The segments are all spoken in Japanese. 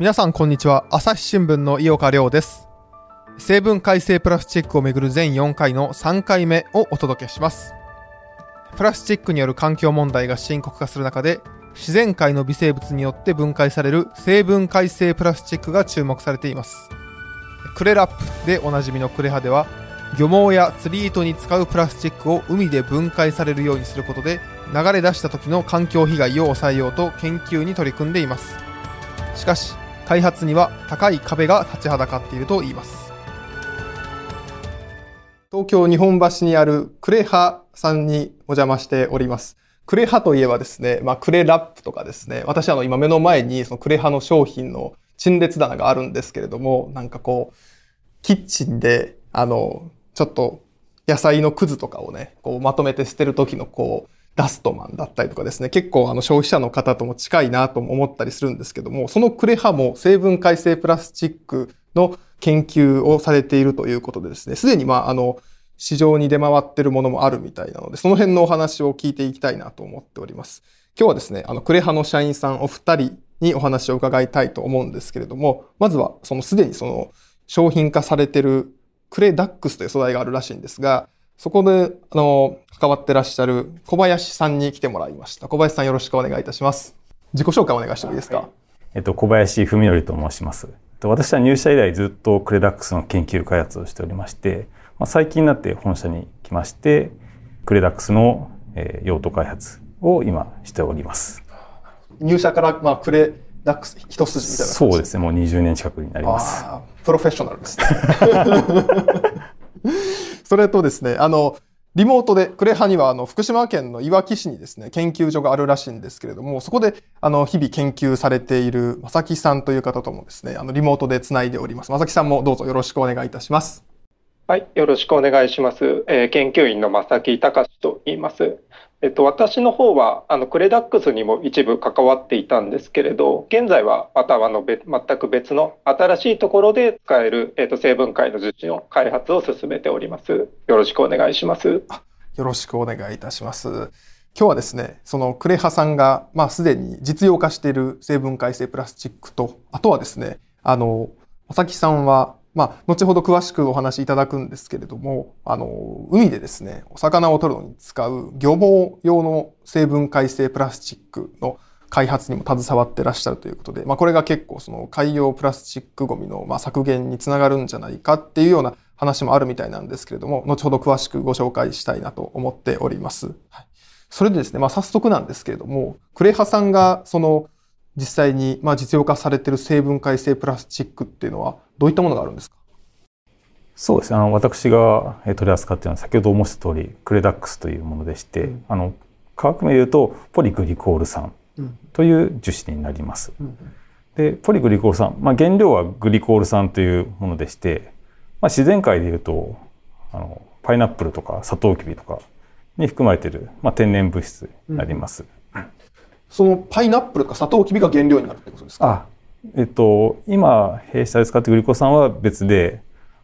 皆さんこんにちは。朝日新聞の井岡亮です。成分改正プラスチックをめぐる全4回の3回目をお届けします。プラスチックによる環境問題が深刻化する中で自然界の微生物によって分解される成分改正プラスチックが注目されています。クレラップでおなじみのクレハでは漁網や釣り糸に使うプラスチックを海で分解されるようにすることで流れ出した時の環境被害を抑えようと研究に取り組んでいます。しかし開発には高い壁が立ちはだかっているといいます。東京日本橋にあるクレハさんにお邪魔しております。クレハといえばですね、まあ、クレラップとかですね私あの今目の前にそのクレハの商品の陳列棚があるんですけれどもなんかこうキッチンであのちょっと野菜のくずとかをねこうまとめて捨てる時のこうダストマンだったりとかですね、結構あの消費者の方とも近いなとも思ったりするんですけども、そのクレハも成分改正プラスチックの研究をされているということでですね、すでにまああの、市場に出回ってるものもあるみたいなので、その辺のお話を聞いていきたいなと思っております。今日はですね、あの、クレハの社員さんお二人にお話を伺いたいと思うんですけれども、まずはそのすでにその商品化されてるクレダックスという素材があるらしいんですが、そこで、あの、関わってらっしゃる小林さんに来てもらいました。小林さんよろしくお願いいたします。自己紹介お願いしてもいいですか、はい、えっと、小林文則と申します。私は入社以来ずっとクレダックスの研究開発をしておりまして、まあ、最近になって本社に来まして、クレダックスの、えー、用途開発を今しております。入社から、まあ、クレダックス一筋みたいなそうですね、もう20年近くになります。プロフェッショナルですね。それとですね、あの、リモートで、クレハにはあの福島県のいわき市にですね、研究所があるらしいんですけれども、そこであの日々研究されている正木さんという方ともですね、あのリモートでつないでおります。正木さんもどうぞよろしくお願いいたします。はい、よろしくお願いします。えー、研究員の正木隆と言います。えっと、私の方はあのクレダックスにも一部関わっていたんですけれど現在はまたあの別全く別の新しいところで使える、えっと、成分解の樹脂の開発を進めております。よろしくお願いします。よろしくお願いいたします。今日はですねそのクレハさんが、まあ、すでに実用化している成分解性プラスチックとあとはですねあの佐木さんはまあ、後ほど詳しくお話しいただくんですけれども、あの、海でですね、お魚を取るのに使う漁網用の成分解性プラスチックの開発にも携わってらっしゃるということで、まあ、これが結構その海洋プラスチックごみのまあ削減につながるんじゃないかっていうような話もあるみたいなんですけれども、後ほど詳しくご紹介したいなと思っております。はい、それでですね、まあ、早速なんですけれども、クレハさんがその実際にまあ実用化されている成分解性プラスチックっていうのはどういったものがあるんですか？そうですね。あの私が取り扱っているのは先ほど申した通りクレダックスというものでして、うん、あの化学名で言うとポリグリコール酸という樹脂になります。うん、でポリグリコール酸、まあ、原料はグリコール酸というものでして、まあ、自然界で言うとあのパイナップルとかサトウキビとかに含まれている、まあ、天然物質になります。うんそのパイナップルとかサトウキビが原料になるってことですか？えっと、今、弊社で使っているグリコ酸は別で、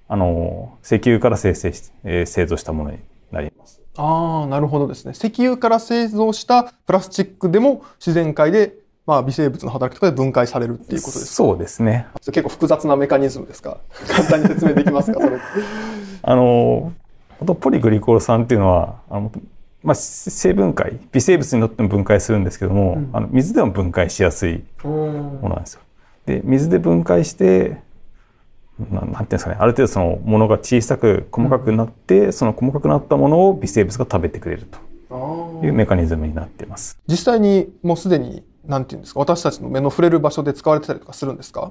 あの、石油から生成し、えー、製造したものになります。ああ、なるほどですね。石油から製造したプラスチックでも自然界で、まあ、微生物の働きとかで分解されるっていうことですか？そうですね。結構複雑なメカニズムですか？簡単に説明できますか？それ。あの、ポリグリコール酸っていうのは、あのまあ、生分解微生物にとっても分解するんですけども、うん、あの水でも分解しやすいものなんですよ。で水で分解してななんていうんですかねある程度そのものが小さく細かくなって、うん、その細かくなったものを微生物が食べてくれるというメカニズムになっています。実際にもうすでになんていうんですか私たちの目の触れる場所で使われてたりとかするんですか？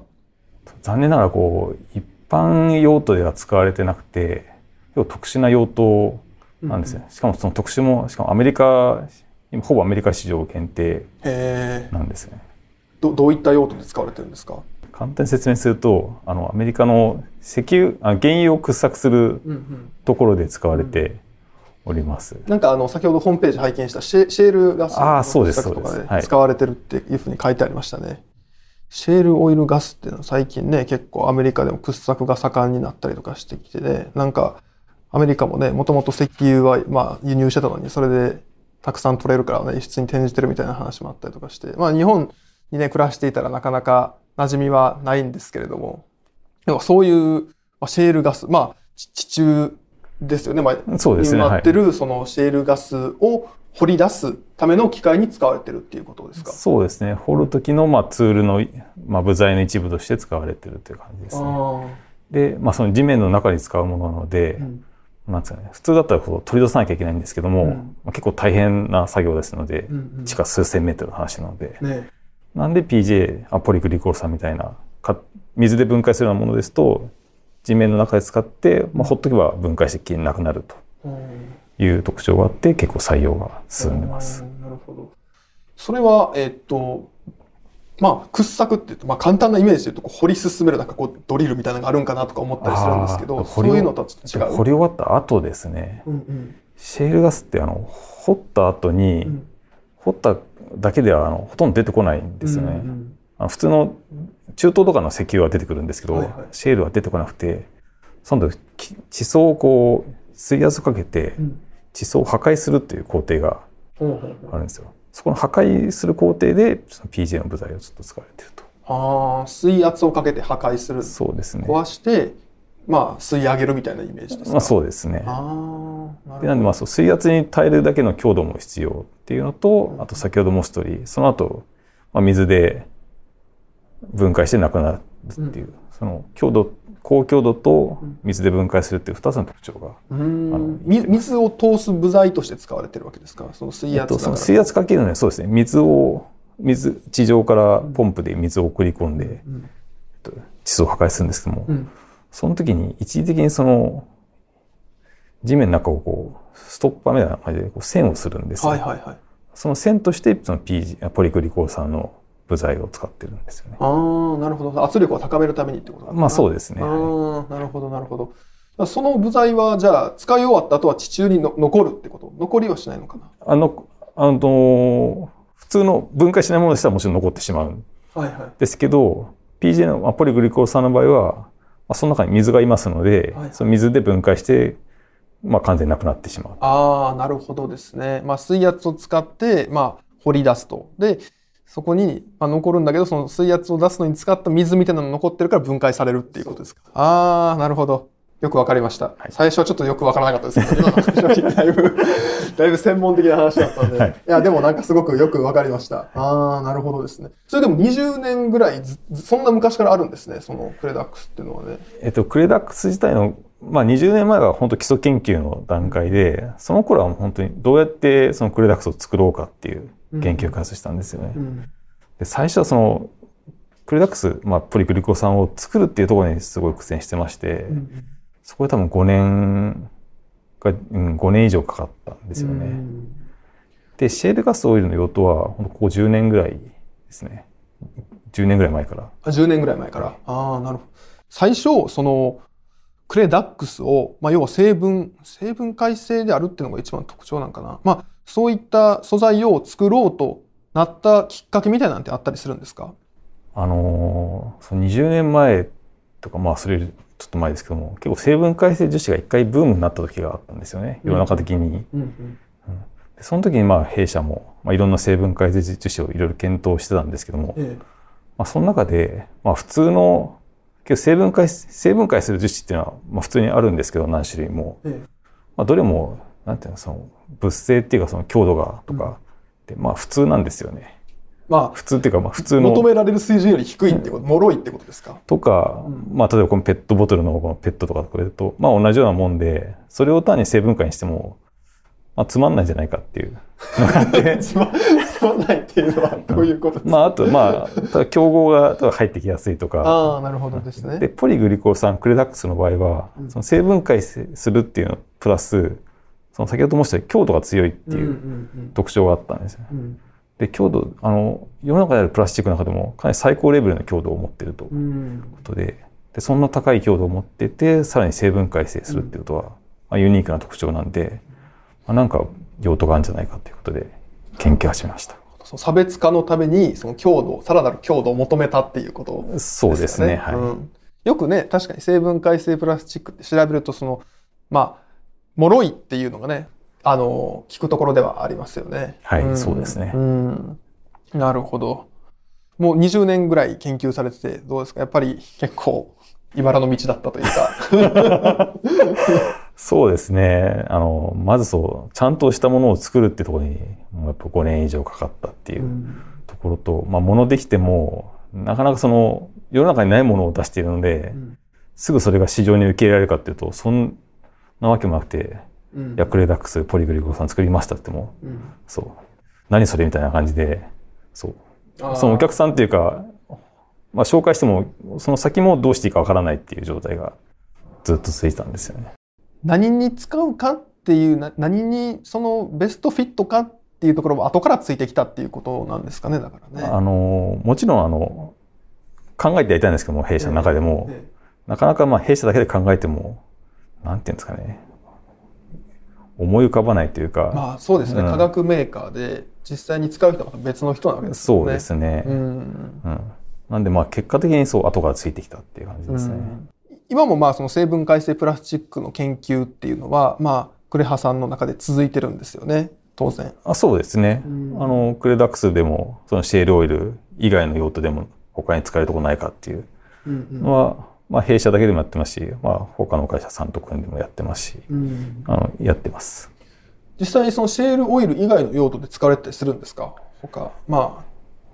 残念ながらこう一般用途では使われてなくて特殊な用途なんですね、しかもその特殊もしかもアメリカほぼアメリカ市場限定なんですね。どどういった用途で使われてるんですか？簡単に説明するとあのアメリカの石油あ原油を掘削するところで使われております、うんうん、なんかあの先ほどホームページ拝見したシェシェールガスの掘削とかで使われてるっていうふうに書いてありましたね、はい、シェールオイルガスっていうのは最近ね結構アメリカでも掘削が盛んになったりとかしてきてねなんかアメリカもね、もともと石油はまあ輸入してたのに、それでたくさん取れるからね、輸出に転じてるみたいな話もあったりとかして、まあ日本、にね、暮らしていたらなかなか馴染みはないんですけれども、でもそういうシェールガス、まあ、地中ですよね。まあ、そうですね。今ってる、そのシェールガスを掘り出すための機械に使われてるっていうことですか？そうですね。掘る時の、まあ、ツールの、まあ、部材の一部として使われてるという感じですね。で、まあ、その地面の中に使うものなので、うんなんですかね、普通だったらこう取り出さなきゃいけないんですけども、うん、まあ、結構大変な作業ですので、うんうん、地下数千メートルの話なので、ね、なんで PJ アポリグリコール酸みたいな水で分解するようなものですと地面の中で使って、まあ、ほっとけば分解してきれいになくなるという特徴があって結構採用が進んでます。なるほど。それは、えー、っとまあ、掘削って言うと、まあ、簡単なイメージで言うと、掘り進めるなんかこう、ドリルみたいなのがあるんかなとか思ったりするんですけど、そういうのと違う。掘り終わった後ですね、うんうん、シェールガスって、あの、掘った後に、うん、掘っただけではあのほとんど出てこないんですよね。うんうん、あの普通の中東とかの石油は出てくるんですけど、はいはい、シェールは出てこなくて、その地層をこう、水圧かけて、地層を破壊するっていう工程があるんですよ。そこの破壊する工程でその PJ の部材をちょっと使われてると。ああ、水圧をかけて破壊する。そうですね。壊して、まあ、吸い上げるみたいなイメージですか？まあ、そうですね。ああ。でなんでまあそう水圧に耐えるだけの強度も必要っていうのと、あと先ほど申した通り、その後、まあ、水で分解してなくなるっていう、うん、その強度高強度と水で分解するっていう2つの特徴が、うん、水を通す部材として使われてるわけですか？その水圧、えっと、その水圧かけるのはそうですね。水を水地上からポンプで水を送り込んで、うん、えっと、地層を破壊するんですけども、うん、その時に一時的にその地面の中をこうストッパーみたいな感じでこう線をするんですよ、はいはいはい、その線としてその P ポリグリコー酸の部材を使ってるんですよね。ああ、なるほど。圧力を高めるためにってことまあそうですね。ああ、なるほど、なるほど。その部材は、じゃあ、使い終わった後は地中にの残るってこと？残りはしないのかな？あの、あの、普通の分解しないものでしたらもちろん残ってしまう。はいはい。ですけど、PJ のポリグリコール酸の場合は、まあ、その中に水がいますので、はい、その水で分解して、まあ、完全になくなってしまう。ああ、なるほどですね。まあ、水圧を使って、まあ、掘り出すと。で、そこに、まあ、残るんだけど、その水圧を出すのに使った水みたいなのが残ってるから分解されるっていうことですか？ああ、なるほど。よくわかりました。はい、最初はちょっとよくわからなかったですけど、今の話はだいぶ、だいぶ専門的な話だったんで、はい、いや、でもなんかすごくよくわかりました。ああ、なるほどですね。それでも20年ぐらいそんな昔からあるんですね、そのクレダックスっていうのはね。えっと、クレダックス自体の、まあ20年前は本当基礎研究の段階で、その頃は本当にどうやってそのクレダックスを作ろうかっていう研究開発したんですよね。うんうんで最初はそのクレダックス、まあ、ポリクリコ酸を作るっていうところにすごい苦戦してまして、うん、そこで多分5年が、うん、5年以上かかったんですよね。うん、で、シェールガスオイルの用途は、ここ10年ぐらいですね。10年ぐらい前から。あ、10年ぐらい前から。はい、ああ、なるほど。最初、その、クレダックスを、まあ、要は成分、成分改正であるっていうのが一番特徴なんかな。まあ、そういった素材を作ろうとなったきっかけみたいなんてあったりするんですか？あのその20年前とかまあそれちょっと前ですけども結構成分改正樹脂が一回ブームになった時があったんですよね。世の中的に。うんうん。うん。その時にまあ弊社も、まあ、いろんな成分改正樹脂をいろいろ検討してたんですけども、ええ、まあ、その中で、まあ、普通の成分解成分解する樹脂っていうのは、まあ、普通にあるんですけど何種類も、え、まあ、どれもなんていうのその物性っていうかその強度がとか、ってまあ普通なんですよね。まあ普通っていうかまあ普通の。求められる水準より低いってこと、脆いってことですか？とか、まあ例えばこのペットボトルのこのペットとかこれと、まあ同じようなもんで、それを単に成分化にしても、まあつまんないんじゃないかっていうのがあって。つまんないっていうのはどういうことですか、まああとまあ、ただ競合が入ってきやすいとか。ああ、なるほどですね。で、ポリグリコ酸クレダックスの場合は、その成分解するっていうのプラス、その先ほど申した強度が強いっていう特徴があったんですよ。で強度あの世の中にあるプラスチックの中でもかなり最高レベルの強度を持っているということで,、でそんな高い強度を持っててさらに成分解成するっていうことは、まあ、ユニークな特徴なんで、まあ、なんか用途があるんじゃないかということで研究をしました。その差別化のためにその強度さらなる強度を求めたっていうことですね。そうですね、はい、うん、よくね確かに成分解成プラスチックって調べるとそのまあ脆いっていうのがね、あの、聞くところではありますよね。はい、うん、そうですね。うん。なるほど。もう20年ぐらい研究されてて、どうですか？やっぱり結構、茨の道だったというか。そうですね。あの、まずそう、ちゃんとしたものを作るってところに、やっぱ5年以上かかったっていうところと、うん、まあ、物できても、なかなかその、世の中にないものを出しているので、うん、すぐそれが市場に受け入れられるかっていうと、そんなわけもなくて、うん、ヤクレダックス、ポリグリコ酸作りましたっても、うん、そう、何それみたいな感じで、そう。そのお客さんっていうか、まあ、紹介しても、その先もどうしていいかわからないっていう状態がずっと続いてたんですよね。何に使うかっていう何にそのベストフィットかっていうところも後からついてきたっていうことなんですかねだからね。あのもちろんあの考えてやりたいんですけども弊社の中でも、え。ええ、なかなかまあ弊社だけで考えてもなんていうんですかね。思い浮かばないというか。まあそうですね、うん、化学メーカーで実際に使う人は別の人なわけですね。そうですね、うん、うん、なんでまあ結果的にそう後からついてきたっていう感じですね。うん。今もまあその成分解性プラスチックの研究っていうのは、まあ、クレハさんの中で続いてるんですよね、当然。あそうですね。うん、あの、クレダックスでも、そのシェールオイル以外の用途でも他に使えるとこないかっていうのは、まあ、弊社だけでもやってますし、まあ、他の会社さんと組んでもやってますし、うん、あの、やってます。実際にそのシェールオイル以外の用途で使われたりするんですか？他、ま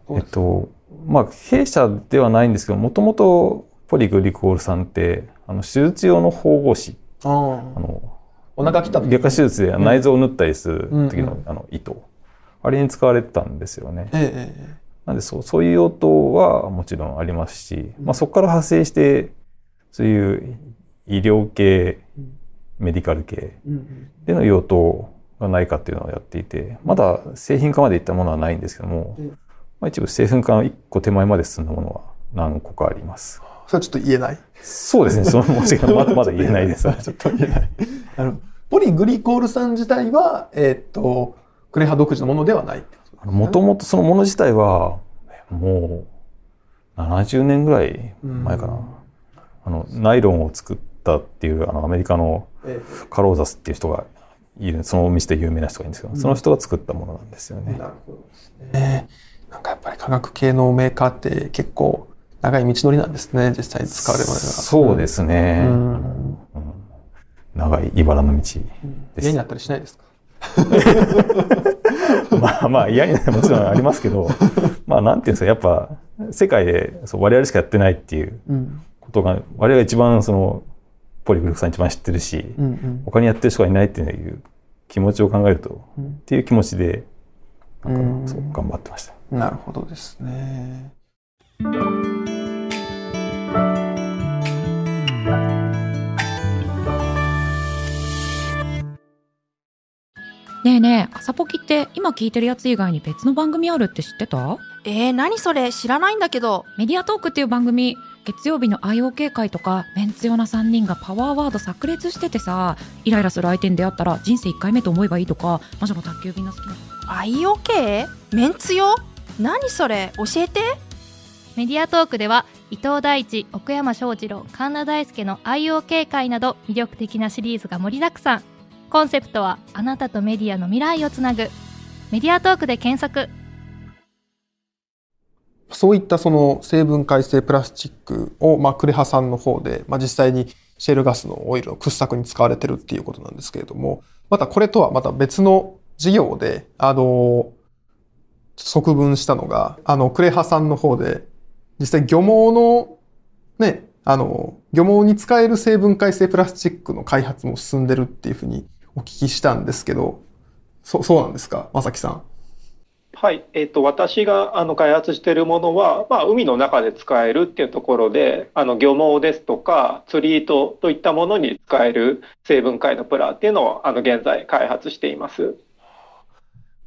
あ、えっと、まあ、弊社ではないんですけど、もともとポリグリコール酸ってあの手術用の縫合紙あのお腹きた外科手術で内臓を縫ったりする時の,、あの糸。あれに使われてたんですよね。ええ、なんでそうそういう用途はもちろんありますし、まあ、そこから派生してそういう医療系メディカル系での用途がないかっていうのをやっていてまだ製品化までいったものはないんですけども、まあ、一部製品化の一個手前まで進んだものは何個かあります。それはちょっと言えない？そうですね。その文字がまだまだ言えないです。ちょっと言えない。あの、ポリグリコール酸自体は、えー、っと、クレハ独自のものではないもともとそのもの自体は、もう、70年ぐらい前かな。あの、ナイロンを作ったっていう、あの、アメリカのカローザスっていう人がいる、そのお店で有名な人がいるんですけど、その人が作ったものなんですよね。なるほどですね。なんかやっぱり化学系のメーカーって結構、長い道のりなんですね、実際に使われるまでが。そうですね。うん、長い茨の道です。嫌になったりしないですか？まあまあ嫌になるもちろんありますけど、まあなんていうんですか、やっぱ世界でそう我々しかやってないっていうことが、我々が一番そのポリグルフさん一番知ってるし、うんうん、他にやってる人がいないっていう気持ちを考えると、うん、っていう気持ちで、なんかそう頑張ってました。なるほどですね。ねえねえ、朝ポキって今聞いてるやつ以外に別の番組あるって知ってた？えー、何それ？知らないんだけど。メディアトークっていう番組、月曜日の IOK 会とか、メンツ用な3人がパワーワード炸裂しててさ、イライラする相手に出会ったら人生1回目と思えばいいとか、魔女の宅急便の好きな。IOK? メンツ用何それ？教えて。メディアトークでは伊藤大地奥山翔二郎神田大輔の IOK 会など魅力的なシリーズが盛りだくさん。コンセプトはあなたとメディアの未来をつなぐ。メディアトークで検索そういったその成分解性プラスチックを、まあ、クレハさんの方で、まあ、実際にシェールガスのオイルの掘削に使われてるっていうことなんですけれども、またこれとはまた別の事業で、あの、側分したのが、あの、クレハさんの方で、実際漁網の、ね、あの、漁網に使える成分解性プラスチックの開発も進んでるっていうふうにお聞きしたんですけど、そそうなんですか、まさきさん？はい、えっ、ー、と私があの開発しているものは、まあ、海の中で使えるっていうところで、あの漁網ですとか釣り糸といったものに使える成分解のプラっていうのをあの現在開発しています。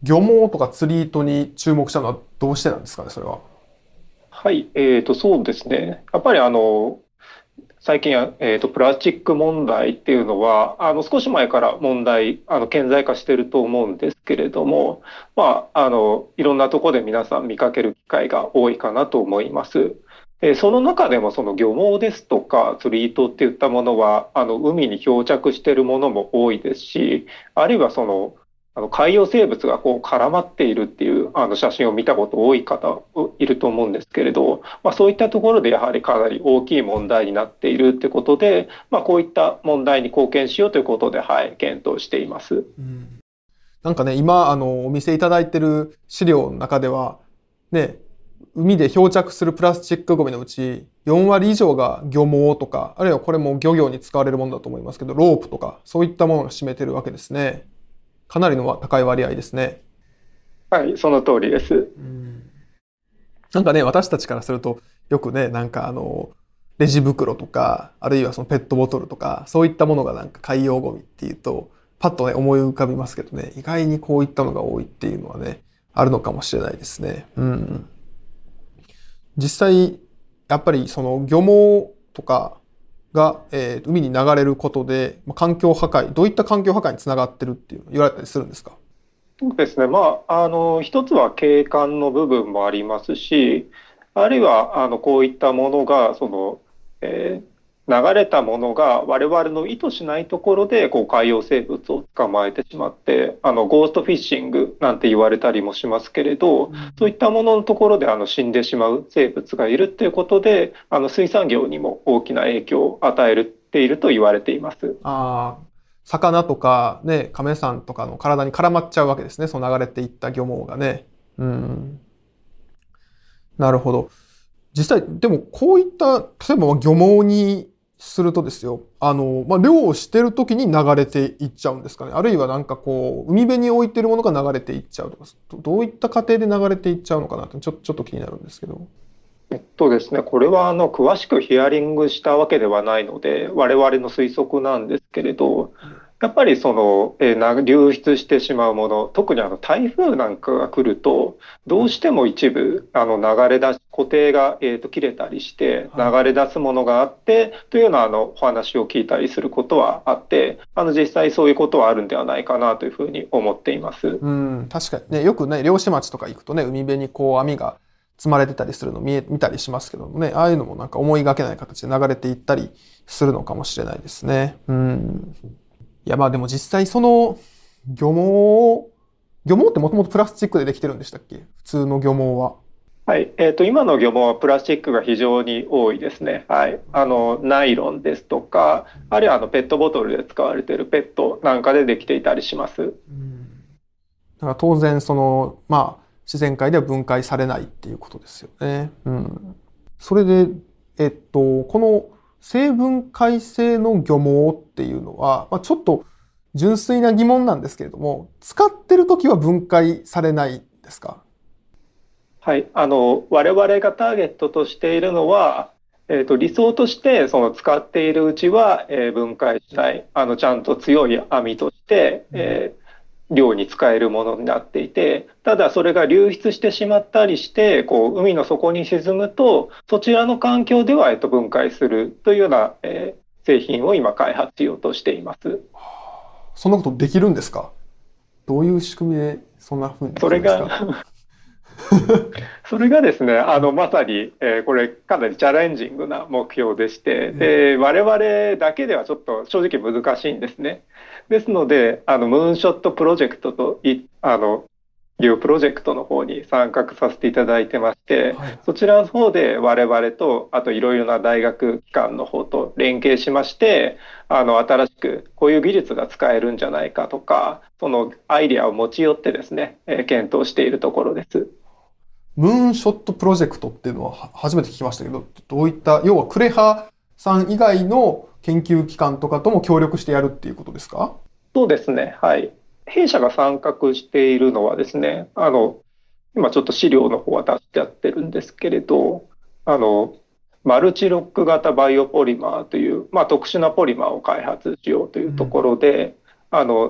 漁網とか釣り糸に注目したのはどうしてなんですかね、それは。はい、えーと、そうですね。やっぱりあの最近は、えーと、プラスチック問題っていうのはあの少し前から問題あの顕在化してると思うんですけれども、まあ、あのいろんなとこで皆さん見かける機会が多いかなと思います。えその中でもその漁網ですとか釣り糸っていったものはあの海に漂着しているものも多いですしあるいはそのあの海洋生物がこう絡まっているっていうあの写真を見たこと多い方いると思うんですけれど、まあ、そういったところでやはりかなり大きい問題になっているってことで、まあ、こういった問題に貢献しようということで、はい、検討しています。うん、なんかね今あのお見せいただいてる資料の中ではね海で漂着するプラスチックごみのうち4割以上が漁網とかあるいはこれも漁業に使われるものだと思いますけどロープとかそういったものが占めてるわけですね。かなりの高い割合ですね。はい、その通りです。なんかね、私たちからすると、よくね、なんかあの、レジ袋とか、あるいはそのペットボトルとか、そういったものがなんか海洋ゴミっていうと、パッとね、思い浮かびますけどね、意外にこういったのが多いっていうのはね、あるのかもしれないですね。うん。実際、やっぱりその漁網とかが、えー、海に流れることで、まあ、環境破壊、どういった環境破壊につながってるっていう言われたりするんですか？そうですね。まあ、あの、一つは景観の部分もありますし、あるいは、あの、こういったものが、その、えー、流れたものが我々の意図しないところでこう海洋生物を捕まえてしまってあのゴーストフィッシングなんて言われたりもしますけれど、うん、そういったもののところであの死んでしまう生物がいるっていうことであの水産業にも大きな影響を与えていると言われています。あ魚とかね亀さんとかの体に絡まっちゃうわけですねその流れていった漁網がね。うんなるほど。実際でもこういった例えば漁網にするとですよ、あの、まあ、漁をしてる時に流れていっちゃうんですかね。あるいはなんかこう、海辺に置いてるものが流れていっちゃうとか、どういった過程で流れていっちゃうのかなってちょちょっと気になるんですけど。えっとですね、これはあの詳しくヒアリングしたわけではないので、我々の推測なんですけれど、やっぱりその、えー、流出してしまうもの、特にあの台風なんかが来ると、どうしても一部あの流れ出し、固定が、えー、と切れたりして流れ出すものがあって、というようなあのお話を聞いたりすることはあって、あの実際そういうことはあるんではないかなというふうに思っています。うん、確かにね、よくね、漁師町とか行くとね、海辺にこう網が積まれてたりするの見え見たりしますけどもね、ああいうのもなんか思いがけない形で流れていったりするのかもしれないですね。うん。いや、まあでも実際その漁網、漁網ってもともとプラスチックでできてるんでしたっけ？普通の漁網は。はい。えっ、ー、と、今の漁網はプラスチックが非常に多いですね。はい。あの、ナイロンですとか、あるいはあの、ペットボトルで使われているペットなんかでできていたりします。うん。だから当然、その、まあ、自然界では分解されないっていうことですよね。うん。それで、えっと、この生分解性の漁網っていうのは、まあ、ちょっと純粋な疑問なんですけれども、使ってる時は分解されないですか？はい、あの我々がターゲットとしているのは、えーと、理想としてその使っているうちは、えー、分解しないあのちゃんと強い網として、えー漁に使えるものになっていてただそれが流出してしまったりしてこう海の底に沈むとそちらの環境では、えっと、分解するというような、えー、製品を今開発しようとしています。そんなことできるんですか？どういう仕組みでそんなふうにそれがそれがですね、あの、まさに、えー、これかなりチャレンジングな目標でして、で、我々だけではちょっと正直難しいんですね。ですので、あの、ムーンショットプロジェクトとい、あの、いうプロジェクトの方に参画させていただいてまして、はい、そちらの方で我々と、あといろいろな大学機関の方と連携しまして、あの、新しくこういう技術が使えるんじゃないかとか、そのアイデアを持ち寄ってですね、えー、検討しているところです。ムーンショットプロジェクトっていうのは初めて聞きましたけど、どういった、要はクレハさん以外の研究機関とかとも協力してやるっていうことですか？そうですね。はい。弊社が参画しているのはですね、あの、今ちょっと資料の方は出してやってるんですけれど、あの、マルチロック型バイオポリマーという、まあ、特殊なポリマーを開発しようというところで、うん、あの、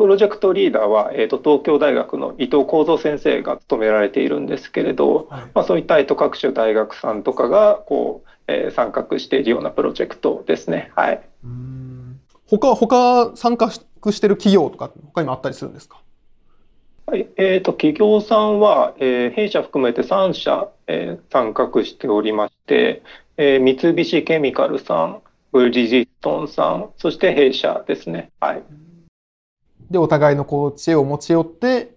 プロジェクトリーダーは、えーと、東京大学の伊藤幸三先生が務められているんですけれど、はい、まあ、そういった、各種大学さんとかがこう、えー、参画しているようなプロジェクトですね。はい。他、他参加してる企業とか他にもあったりするんですか？はい、えーと、企業さんは、えー、弊社含めて3社、えー、参画しておりまして、えー、三菱ケミカルさん、ブリヂストンさん、そして弊社ですね。はい。で、お互いのこう知恵を持ち寄って、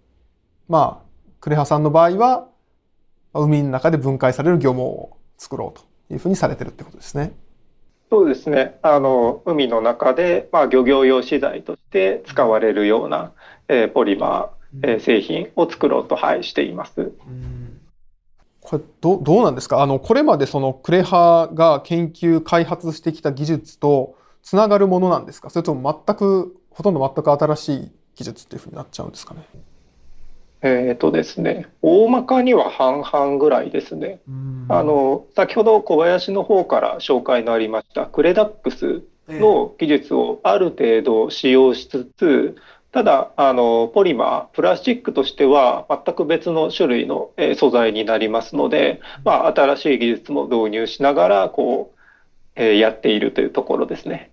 まあ、クレハさんの場合は、海の中で分解される漁網を作ろうというふうにされてるってことですね。そうですね。あの、海の中で、まあ、漁業用資材として使われるような、えー、ポリマー、えー、製品を作ろうと、はい、しています。これどどうなんですか？あのこれまでそのクレハが研究開発してきた技術とつながるものなんですか？それとも全くほとんど全く新しい技術っていうふうになっちゃうんですかねえっ、ー、とですね、大まかには半々ぐらいですね。あの、先ほど小林の方から紹介のありましたクレダックスの技術をある程度使用しつつ、ただ、あの、ポリマー、プラスチックとしては全く別の種類の、え素材になりますので、まあ、新しい技術も導入しながら、こう、えやっているというところですね。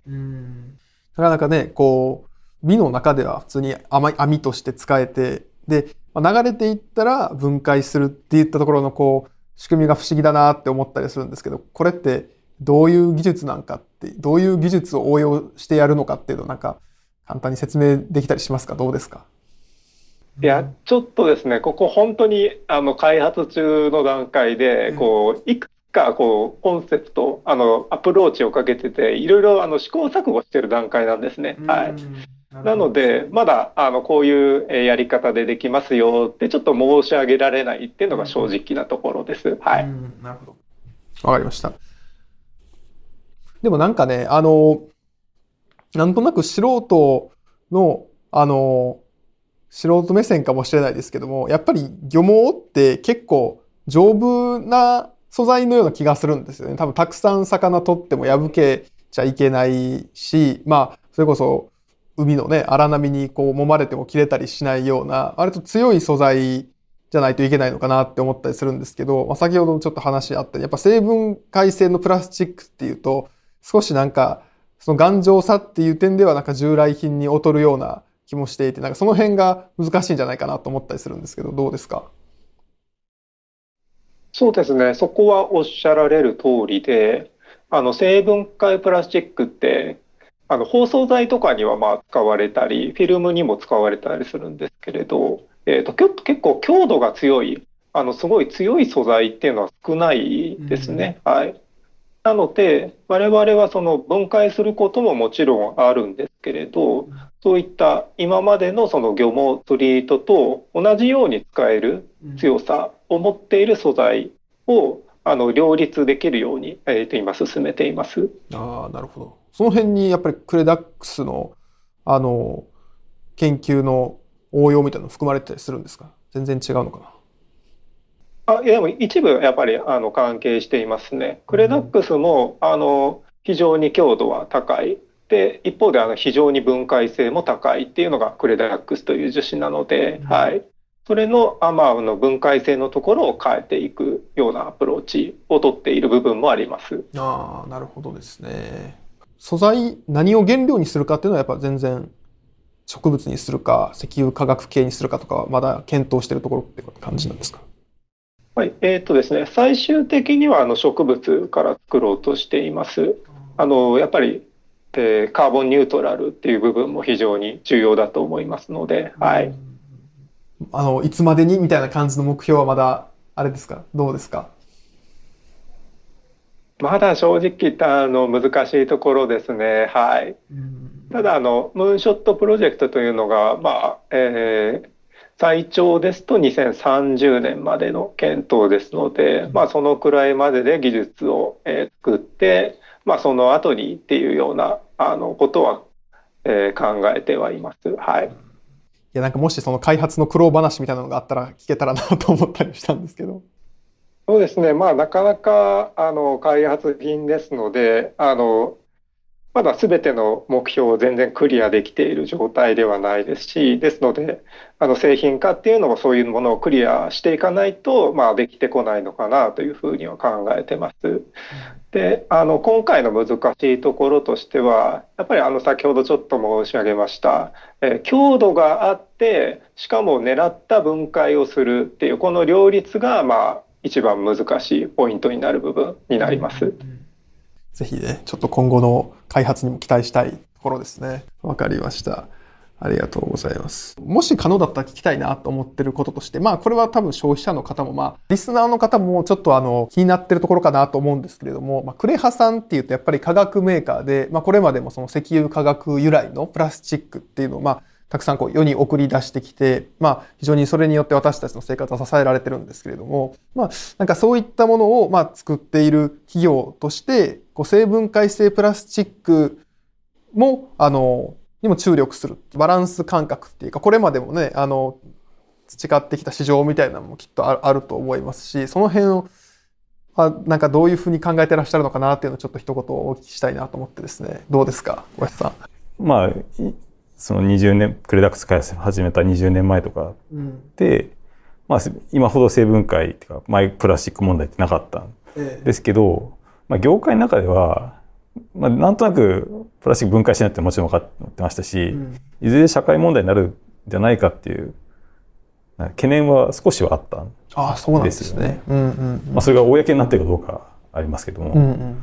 なかなかね、こう、美の中では普通に網として使えて、で、流れていったら分解するっていったところのこう仕組みが不思議だなって思ったりするんですけどこれってどういう技術なんかってどういう技術を応用してやるのかっていうのなんか簡単に説明できたりしますか？どうですか？いやちょっとですねここ本当にあの開発中の段階でこういくつかこうコンセプトあのアプローチをかけてていろいろあの試行錯誤してる段階なんですね。はい、なので、まだあのこういうやり方でできますよってちょっと申し上げられないっていうのが正直なところです。はい。なるほど。わかりました。でもなんかね、あの、なんとなく素人の、あの、素人目線かもしれないですけども、やっぱり漁網って結構丈夫な素材のような気がするんですよね。多分たくさん魚取っても破けちゃいけないし、まあ、それこそ海のね、荒波にこう揉まれても切れたりしないような、割と強い素材じゃないといけないのかなって思ったりするんですけど、まあ、先ほどちょっと話あったやっぱ成分解性のプラスチックっていうと、少しなんか、その頑丈さっていう点ではなんか従来品に劣るような気もしていて、なんかその辺が難しいんじゃないかなと思ったりするんですけど、どうですか？そうですね。そこはおっしゃられる通りで、あの成分解プラスチックってあの包装材とかにはまあ使われたり、フィルムにも使われたりするんですけれど、えーと、結構強度が強い、あのすごい強い素材っていうのは少ないですね。うん、はい。なので、我々はその分解することももちろんあるんですけれど、そういった今までのその漁網トリートと同じように使える強さを持っている素材をあの両立できるように、えー、今進めています。ああ、なるほど。その辺にやっぱりクレダックスのあの研究の応用みたいなの含まれてたりするんですか？全然違うのかな？あいやでも一部やっぱりあの関係していますね。クレダックスも、うん、あの非常に強度は高い。で一方であの非常に分解性も高いっていうのがクレダックスという樹脂なので、うん、はい、それの,、あまあ、の分解性のところを変えていくようなアプローチをとっている部分もあります。あなるほどですね。素材、何を原料にするかっていうのはやっぱ全然植物にするか、石油化学系にするかとかはまだ検討しているところって感じなんですか？はい、えー、っとですね、最終的にはあの植物から作ろうとしています。あのやっぱり、えー、カーボンニュートラルっていう部分も非常に重要だと思いますので、はい。あのいつまでにみたいな感じの目標はまだあれですか？どうですか？まだ正直あの難しいところですね。はい。ただあのムーンショットプロジェクトというのがまあ、えー、最長ですと2030年までの検討ですので、まあそのくらいまでで技術を、えー、作って、まあその後にっていうようなあのことは、えー、考えてはいます。はい。いやなんかもしその開発の苦労話みたいなのがあったら聞けたらなと思ったりしたんですけど。そうですね、まあ、なかなかあの開発品ですので、あのまだすべての目標を全然クリアできている状態ではないですし、ですので、あの製品化っていうのもそういうものをクリアしていかないと、まあ、できてこないのかなというふうには考えてます。で、あの今回の難しいところとしては、やっぱりあの先ほどちょっと申し上げました、え強度があって、しかも狙った分解をするっていう、この両立が、まあ、一番難しいポイントになる部分になります。ぜひね、ちょっと今後の開発にも期待したいところですね。わかりました。ありがとうございます。もし可能だったら聞きたいなと思ってることとして、まあこれは多分消費者の方も、まあリスナーの方もちょっとあの気になってるところかなと思うんですけれども、まあクレハさんっていうとやっぱり化学メーカーで、まあこれまでもその石油化学由来のプラスチックっていうのを、まあたくさんこう世に送り出してきて、まあ非常にそれによって私たちの生活は支えられてるんですけれども、まあなんかそういったものをまあ作っている企業として、こう成分解性プラスチックも、あの、にも注力する。バランス感覚っていうか、これまでもね、あの、培ってきた市場みたいなのもきっとあると思いますし、その辺を、あなんかどういうふうに考えてらっしゃるのかなっていうのをちょっと一言お聞きしたいなと思ってですね。どうですか小林さんまあ、その20年、クレダックス開発始めた20年前とかん。うん。で、まあ、今ほど成分解っていうか、マイプラスチック問題ってなかったんええですけど、まあ、業界の中では、まあ、なんとなくプラスチック分解しないってもちろん分かってましたし、うんいずれ社会問題になるんじゃないかっていうな懸念は少しはあった。ああ、そうなんですね。ですうんうんうん。まあ、それが公になってるかどうかありますけども。うんうん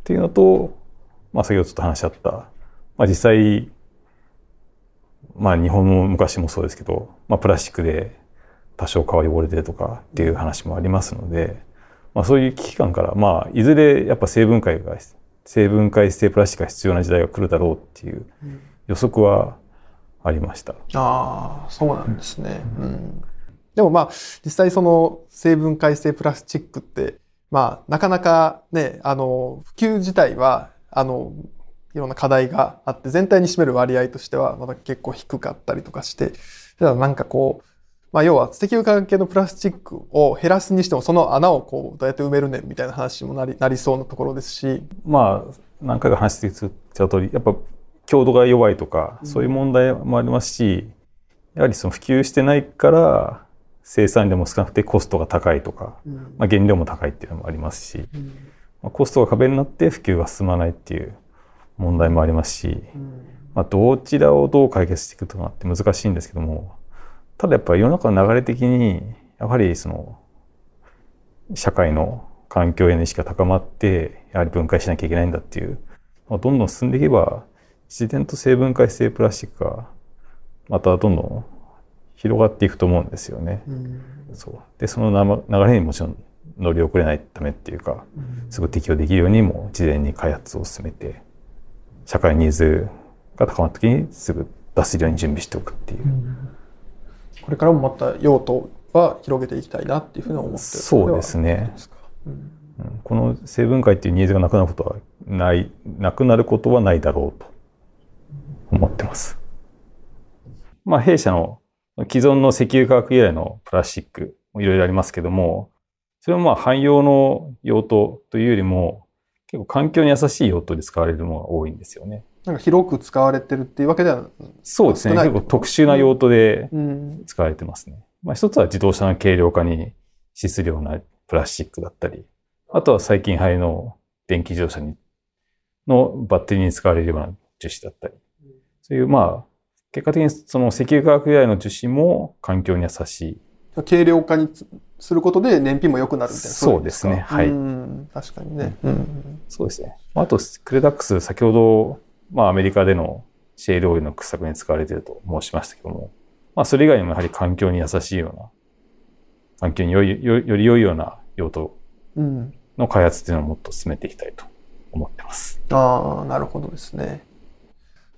っていうのと、まあ、先ほどちょっと話し合った、まあ、実際、まあ、日本も昔もそうですけど、まあ、プラスチックで多少皮汚れてるとかっていう話もありますので、まあ、そういう危機感から、まあ、いずれやっぱ成分解が、成分解性プラスチックが必要な時代が来るだろうっていう予測はありました。ああ、そうなんですね。うん。でもまあ、実際その成分解性プラスチックって、まあ、なかなかね、あの、普及自体は、あの、いろんな課題があって、全体に占める割合としては、まだ結構低かったりとかして、ただなんかこう、まあ、要は石油化学系のプラスチックを減らすにしても、その穴をこう、どうやって埋めるねんみたいな話もなり、なりそうなところですし、まあ、何回か話してきた通り、やっぱ強度が弱いとか、そういう問題もありますし、やはりその普及してないから、生産量も少なくてコストが高いとか、まあ、原料も高いっていうのもありますし、まあ、コストが壁になって普及が進まないっていう問題もありますし、まあ、どちらをどう解決していくとかって難しいんですけども、ただやっぱり世の中の流れ的に、やはりその、社会の環境への意識が高まって、やはり分解しなきゃいけないんだっていう、まあ、どんどん進んでいけば、自然と生分解性プラスチックが、またどんどん広がっていくと思うんですよね。そう。で、そのな流れにもちろん乗り遅れないためっていうか、すぐ適用できるようにも事前に開発を進めて、社会ニーズが高まった時にすぐ出せるように準備しておくっていう。これからもまた用途は広げていきたいなっていうふうに思ってるそうですね。うんうんこの成分解っていうニーズがなくなることはない、なくなることはないだろうと思ってます。まあ弊社の既存の石油化学由来のプラスチックもいろいろありますけども、それはまあ汎用の用途というよりも結構環境に優しい用途で使われるものが多いんですよね。なんか広く使われてるっていうわけでは、そうですね。結構特殊な用途でうん、使われてますね。まあ一つは自動車の軽量化に資するようなプラスチックだったり、あとは最近流行りの電気自動車にのバッテリーに使われるような樹脂だったり、そういうまあ、結果的にその石油化学由来の樹脂も環境に優しい。軽量化につすることで燃費も良くなるみたいな。そうですねはいうん確かにね。うんそうですね。あと、クレダックス、先ほど、まあアメリカでのシェールオイルの掘削に使われていると申しましたけども、まあそれ以外にもやはり環境に優しいような、環境によりよより良いような用途うんの開発っていうのをもっと進めていきたいと思ってます。ああ、なるほどですね。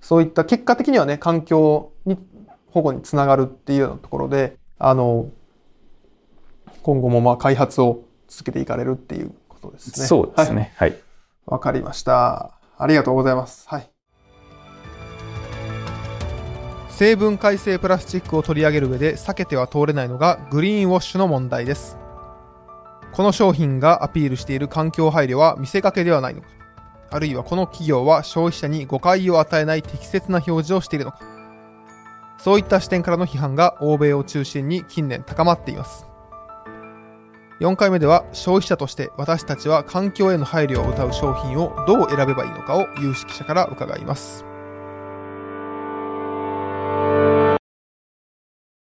そういった結果的にはね、環境に保護につながるっていうようなところで、あの、今後もまあ開発を続けていかれるっていうことですね。そうですはいね。はい。わかりました。ありがとうございます。はい。成分解性プラスチックを取り上げる上で避けては通れないのがグリーンウォッシュの問題です。この商品がアピールしている環境配慮は見せかけではないのか。あるいはこの企業は消費者に誤解を与えない適切な表示をしているのか。そういった視点からの批判が欧米を中心に近年高まっています。4回目では消費者として私たちは環境への配慮を謳う商品をどう選べばいいのかを有識者から伺います。